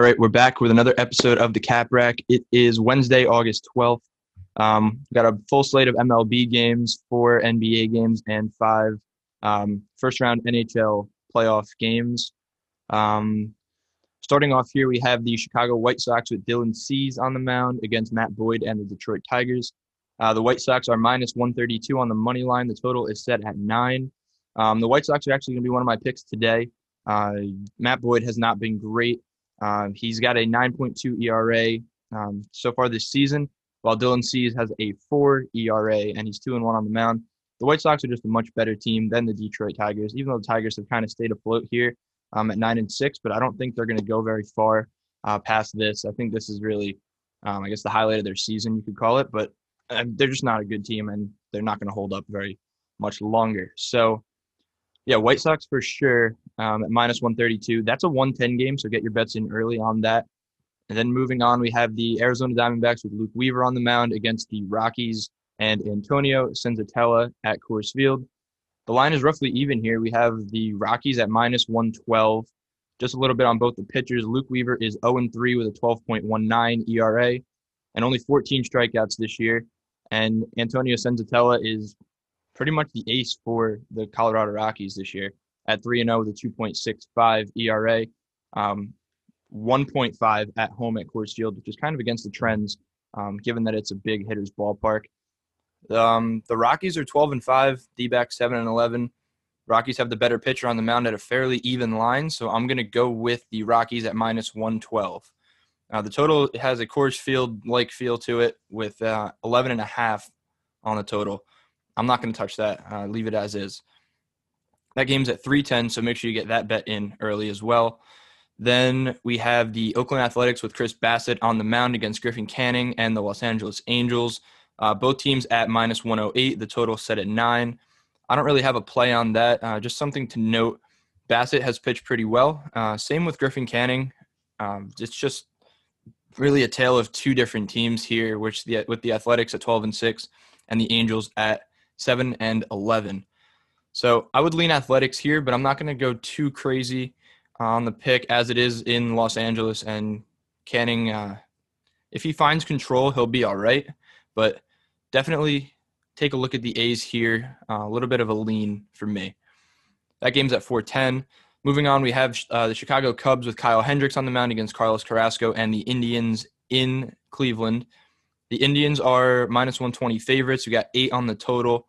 All right, we're back with another episode of the Cap Rack. It is Wednesday, August 12th. Um, got a full slate of MLB games, four NBA games, and five um, first round NHL playoff games. Um, starting off here, we have the Chicago White Sox with Dylan Cease on the mound against Matt Boyd and the Detroit Tigers. Uh, the White Sox are minus 132 on the money line. The total is set at nine. Um, the White Sox are actually going to be one of my picks today. Uh, Matt Boyd has not been great. Um, he's got a 9.2 ERA um, so far this season, while Dylan Cease has a 4 ERA and he's 2 and 1 on the mound. The White Sox are just a much better team than the Detroit Tigers, even though the Tigers have kind of stayed afloat here um, at 9 and 6, but I don't think they're going to go very far uh, past this. I think this is really, um, I guess, the highlight of their season, you could call it, but um, they're just not a good team and they're not going to hold up very much longer. So, yeah, White Sox for sure um, at minus 132. That's a 110 game, so get your bets in early on that. And then moving on, we have the Arizona Diamondbacks with Luke Weaver on the mound against the Rockies and Antonio Senzatela at Coors Field. The line is roughly even here. We have the Rockies at minus 112. Just a little bit on both the pitchers. Luke Weaver is 0 3 with a 12.19 ERA and only 14 strikeouts this year. And Antonio Senzatela is pretty much the ace for the Colorado Rockies this year at 3 0 with a 2.65 ERA, um, 1.5 at home at Coors Field, which is kind of against the trends um, given that it's a big hitter's ballpark. Um, the Rockies are 12 and 5, D back 7 and 11. Rockies have the better pitcher on the mound at a fairly even line, so I'm going to go with the Rockies at minus 112. Uh, the total has a Coors Field like feel to it with uh, 11 and a half on the total. I'm not going to touch that. Uh, leave it as is. That game's at 310, so make sure you get that bet in early as well. Then we have the Oakland Athletics with Chris Bassitt on the mound against Griffin Canning and the Los Angeles Angels. Uh, both teams at minus 108. The total set at nine. I don't really have a play on that. Uh, just something to note. Bassitt has pitched pretty well. Uh, same with Griffin Canning. Um, it's just really a tale of two different teams here, which the with the Athletics at 12 and six and the Angels at seven and 11. So I would lean Athletics here, but I'm not going to go too crazy on the pick as it is in Los Angeles and Canning. Uh, if he finds control, he'll be all right. But definitely take a look at the A's here. Uh, a little bit of a lean for me. That game's at 410. Moving on, we have uh, the Chicago Cubs with Kyle Hendricks on the mound against Carlos Carrasco and the Indians in Cleveland. The Indians are minus 120 favorites. We got eight on the total.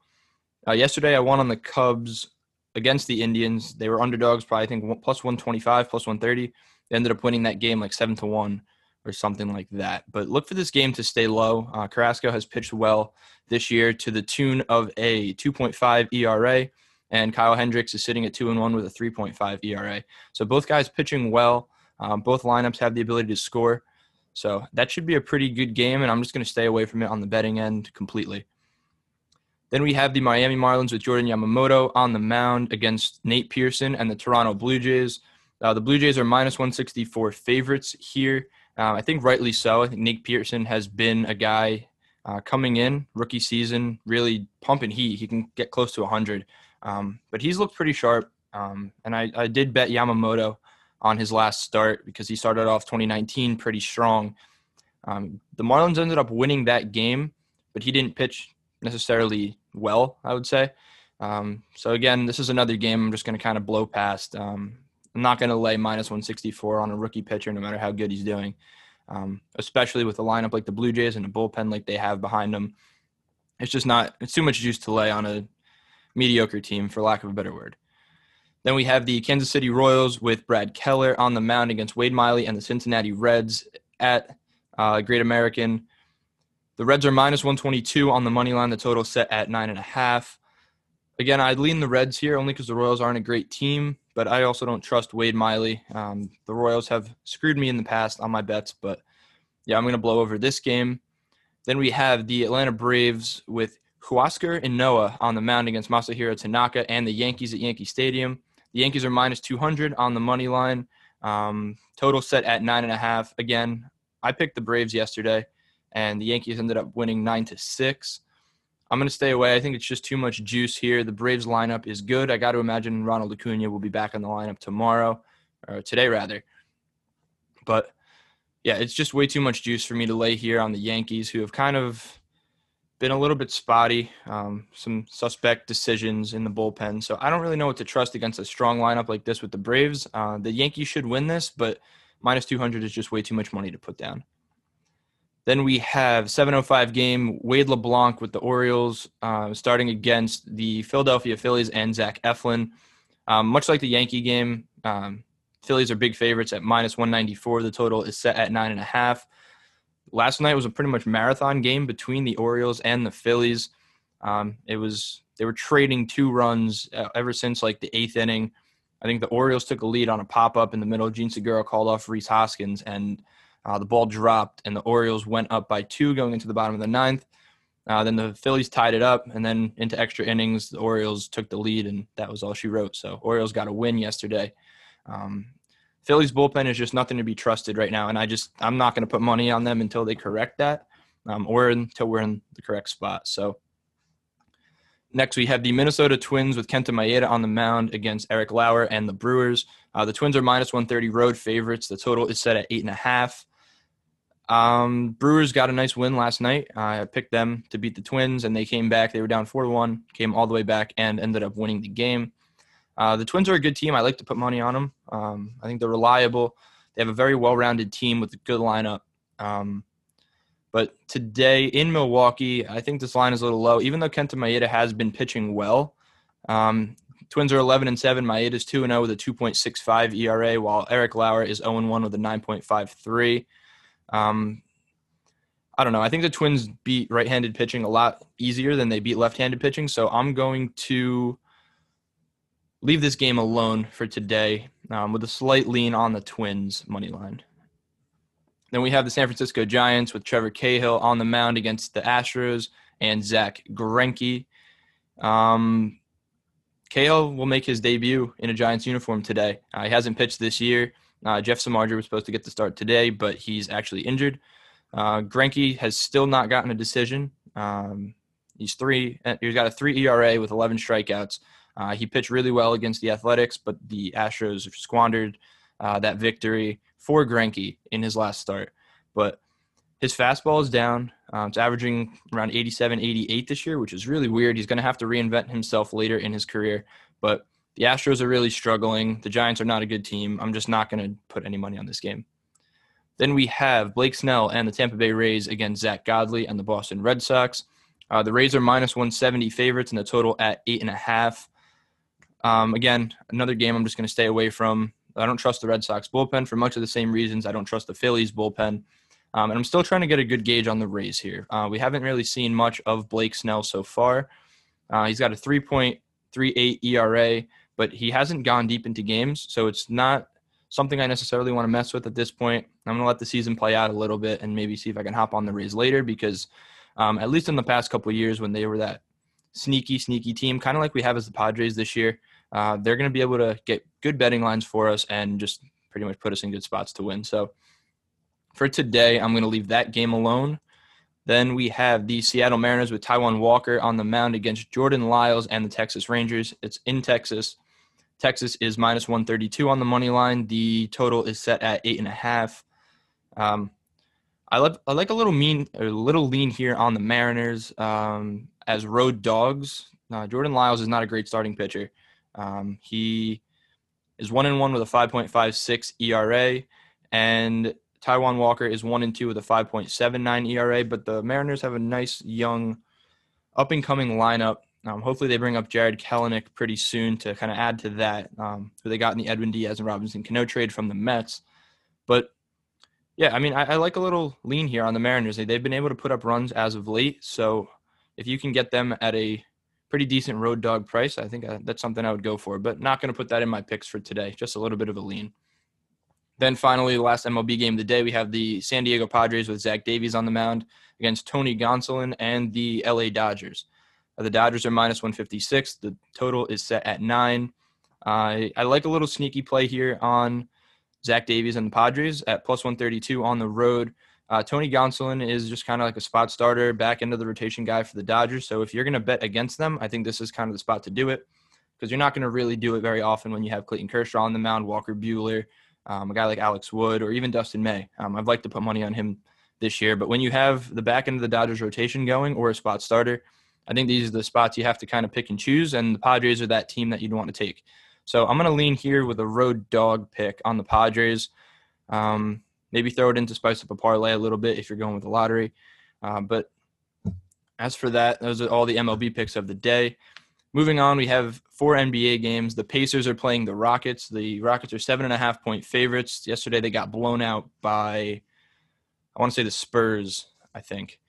Uh, yesterday, I won on the Cubs against the Indians. They were underdogs, probably I think plus 125, plus 130. They ended up winning that game like seven to one or something like that. But look for this game to stay low. Uh, Carrasco has pitched well this year to the tune of a 2.5 ERA and Kyle Hendricks is sitting at two and one with a 3.5 ERA. So both guys pitching well. Um, both lineups have the ability to score. So that should be a pretty good game, and I'm just going to stay away from it on the betting end completely. Then we have the Miami Marlins with Jordan Yamamoto on the mound against Nate Pearson and the Toronto Blue Jays. Uh, the Blue Jays are minus 164 favorites here. Uh, I think rightly so. I think Nate Pearson has been a guy uh, coming in rookie season, really pumping heat. He can get close to 100. Um, but he's looked pretty sharp. Um, and I, I did bet Yamamoto on his last start because he started off 2019 pretty strong. Um, the Marlins ended up winning that game, but he didn't pitch necessarily well, I would say. Um, so again, this is another game I'm just going to kind of blow past. Um, I'm not going to lay minus 164 on a rookie pitcher, no matter how good he's doing, um, especially with a lineup like the Blue Jays and a bullpen like they have behind them. It's just not. It's too much juice to lay on a mediocre team, for lack of a better word. Then we have the Kansas City Royals with Brad Keller on the mound against Wade Miley and the Cincinnati Reds at uh, Great American. The Reds are minus 122 on the money line. The total set at nine and a half. Again, I'd lean the Reds here only because the Royals aren't a great team, but I also don't trust Wade Miley. Um, the Royals have screwed me in the past on my bets, but yeah, I'm going to blow over this game. Then we have the Atlanta Braves with Huascar Ynoa on the mound against Masahiro Tanaka and the Yankees at Yankee Stadium. The Yankees are minus 200 on the money line. Um, total set at nine and a half. Again, I picked the Braves yesterday, and the Yankees ended up winning nine to six. I'm going to stay away. I think it's just too much juice here. The Braves lineup is good. I got to imagine Ronald Acuna will be back on the lineup tomorrow, or today rather. But Yeah, it's just way too much juice for me to lay here on the Yankees, who have kind of been a little bit spotty, um, some suspect decisions in the bullpen. So I don't really know what to trust against a strong lineup like this with the Braves. Uh, the Yankees should win this, but minus 200 is just way too much money to put down. Then we have 7:05 game Wade LeBlanc with the Orioles uh, starting against the Philadelphia Phillies and Zach Eflin. Um, much like the Yankee game, um, Phillies are big favorites at minus 194. The total is set at nine and a half last night was a pretty much marathon game between the Orioles and the Phillies. Um, it was they were trading two runs uh, ever since like the eighth inning. I think the Orioles took a lead on a pop up in the middle. Jean Segura called off Rhys Hoskins, and uh, the ball dropped, and the Orioles went up by two going into the bottom of the ninth. Uh, then the Phillies tied it up, and then into extra innings, the Orioles took the lead, and that was all she wrote. So Orioles got a win yesterday. Um, Phillies bullpen is just nothing to be trusted right now, and I just I'm not going to put money on them until they correct that, um, or until we're in the correct spot. So next we have the Minnesota Twins with Kenta Maeda on the mound against Eric Lauer and the Brewers. Uh, the Twins are minus 130 road favorites. The total is set at eight and a half. Um, Brewers got a nice win last night. I picked them to beat the Twins, and they came back. They were down four to one, came all the way back, and ended up winning the game. Uh, the Twins are a good team. I like to put money on them. Um, I think they're reliable. They have a very well-rounded team with a good lineup. Um, but today in Milwaukee, I think this line is a little low. Even though Kenta Maeda has been pitching well, um, Twins are 11 and 7. Maeda is 2 and 0 with a 2.65 ERA, while Eric Lauer is 0 and 1 with a 9.53. Um, I don't know. I think the Twins beat right-handed pitching a lot easier than they beat left-handed pitching. So I'm going to leave this game alone for today um, with a slight lean on the Twins money line. Then we have the San Francisco Giants with Trevor Cahill on the mound against the Astros and Zack Greinke. Um, Cahill will make his debut in a Giants uniform today. Uh, he hasn't pitched this year. Uh, Jeff Samardzija was supposed to get the start today, but he's actually injured. Uh, Greinke has still not gotten a decision. Um, he's three. He's got a three ERA with 11 strikeouts. Uh, he pitched really well against the Athletics, but the Astros squandered uh, that victory for Greinke in his last start. But his fastball is down. Um, it's averaging around 87, 88 this year, which is really weird. He's going to have to reinvent himself later in his career. But the Astros are really struggling. The Giants are not a good team. I'm just not going to put any money on this game. Then we have Blake Snell and the Tampa Bay Rays against Zack Godley and the Boston Red Sox. Uh, the Rays are minus 170 favorites and the total at eight and a half. Um, again, another game I'm just going to stay away from. I don't trust the Red Sox bullpen for much of the same reasons. I don't trust the Phillies bullpen. Um, and I'm still trying to get a good gauge on the Rays here. Uh, we haven't really seen much of Blake Snell so far. Uh, he's got a 3.38 ERA, but he hasn't gone deep into games, so it's not something I necessarily want to mess with at this point. I'm going to let the season play out a little bit and maybe see if I can hop on the Rays later because, um, at least in the past couple years when they were that sneaky, sneaky team, kind of like we have as the Padres this year, uh, they're going to be able to get good betting lines for us and just pretty much put us in good spots to win. So for today, I'm going to leave that game alone. Then we have the Seattle Mariners with Taijuan Walker on the mound against Jordan Lyles and the Texas Rangers. It's in Texas. Texas is minus 132 on the money line. The total is set at eight and a half. Um, I like I like a little mean a little lean here on the Mariners um, as road dogs. Uh, Jordan Lyles is not a great starting pitcher. Um, he is one and one with a 5.56 ERA, and Taijuan Walker is one and two with a 5.79 ERA. But the Mariners have a nice young, up and coming lineup. Um, hopefully, they bring up Jarred Kelenic pretty soon to kind of add to that. Um, who they got in the Edwin Diaz and Robinson Cano trade from the Mets. But yeah, I mean, I, I like a little lean here on the Mariners. They've been able to put up runs as of late. So if you can get them at a pretty decent road dog price. I think uh, that's something I would go for, but not going to put that in my picks for today. Just a little bit of a lean. Then finally, the last MLB game of the day, we have the San Diego Padres with Zach Davies on the mound against Tony Gonsolin and the LA Dodgers. The Dodgers are minus 156. The total is set at nine. Uh, I like a little sneaky play here on Zach Davies and the Padres at plus 132 on the road. Uh, Tony Gonsolin is just kind of like a spot starter, back into the rotation guy for the Dodgers. So if you're going to bet against them, I think this is kind of the spot to do it because you're not going to really do it very often when you have Clayton Kershaw on the mound, Walker Buehler, um, a guy like Alex Wood or even Dustin May. Um, I'd like to put money on him this year. But when you have the back end of the Dodgers rotation going or a spot starter, I think these are the spots you have to kind of pick and choose. And the Padres are that team that you'd want to take. So I'm going to lean here with a road dog pick on the Padres. Um, maybe throw it in to spice up a parlay a little bit if you're going with the lottery. Uh, but as for that, those are all the MLB picks of the day. Moving on, we have four NBA games. The Pacers are playing the Rockets. The Rockets are seven and a half point favorites. Yesterday, they got blown out by, I want to say the Spurs, I think.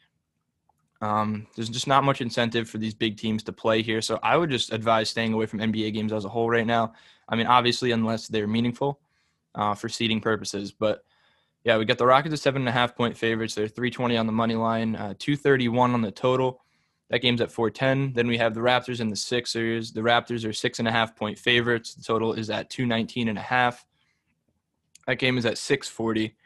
Um, there's just not much incentive for these big teams to play here. So I would just advise staying away from NBA games as a whole right now. I mean, obviously, unless they're meaningful uh, for seeding purposes. But yeah, we got the Rockets at seven and a half point favorites. They're 320 on the money line, uh, 231 on the total. That game's at 410. Then we have the Raptors and the Sixers. The Raptors are six and a half point favorites. The total is at 219 and a half. That game is at 640.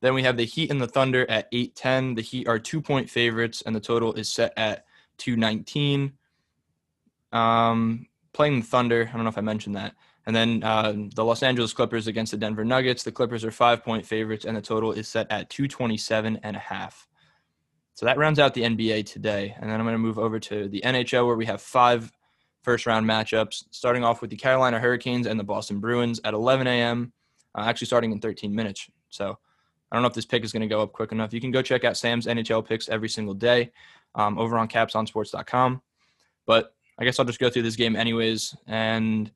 Then we have the Heat and the Thunder at 810. The Heat are two point favorites, and the total is set at 219. Um, playing the Thunder, I don't know if I mentioned that. And then uh, the Los Angeles Clippers against the Denver Nuggets. The Clippers are five point favorites, and the total is set at 227 and a half. So that rounds out the NBA today. And then I'm going to move over to the NHL where we have five first round matchups, starting off with the Carolina Hurricanes and the Boston Bruins at 11 a.m., uh, actually starting in 13 minutes. So I don't know if this pick is going to go up quick enough. You can go check out Sam's NHL picks every single day um, over on capsonsports.com. But I guess I'll just go through this game anyways. And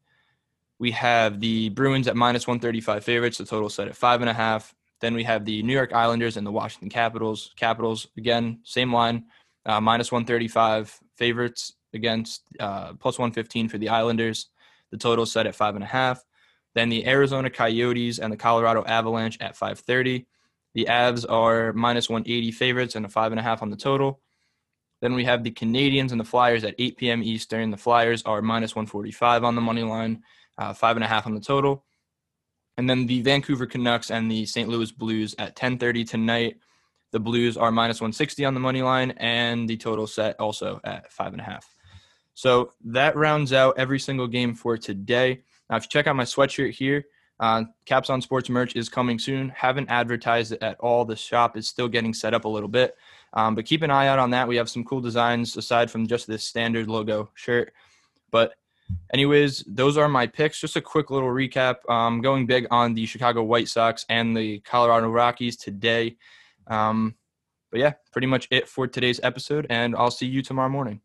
we have the Bruins at minus 135 favorites, the total set at five and a half. Then we have the New York Islanders and the Washington Capitals. Capitals, again, same line, uh, minus 135 favorites against uh, plus 115 for the Islanders. The total set at five and a half. Then the Arizona Coyotes and the Colorado Avalanche at 530. The Avs are minus 180 favorites and a five and a half on the total. Then we have the Canadiens and the Flyers at 8 p.m. Eastern. The Flyers are minus 145 on the money line, uh, five and a half on the total. And then the Vancouver Canucks and the St. Louis Blues at 10:30 tonight. The Blues are minus 160 on the money line, and the total set also at five and a half. So that rounds out every single game for today. Now, if you check out my sweatshirt here, uh, Caps on Sports merch is coming soon. Haven't advertised it at all. The shop is still getting set up a little bit, um, but keep an eye out on that. We have some cool designs aside from just this standard logo shirt. But, anyways, those are my picks. Just a quick little recap. Um, going big on the Chicago White Sox and the Colorado Rockies today. Um, but yeah, pretty much it for today's episode, and I'll see you tomorrow morning.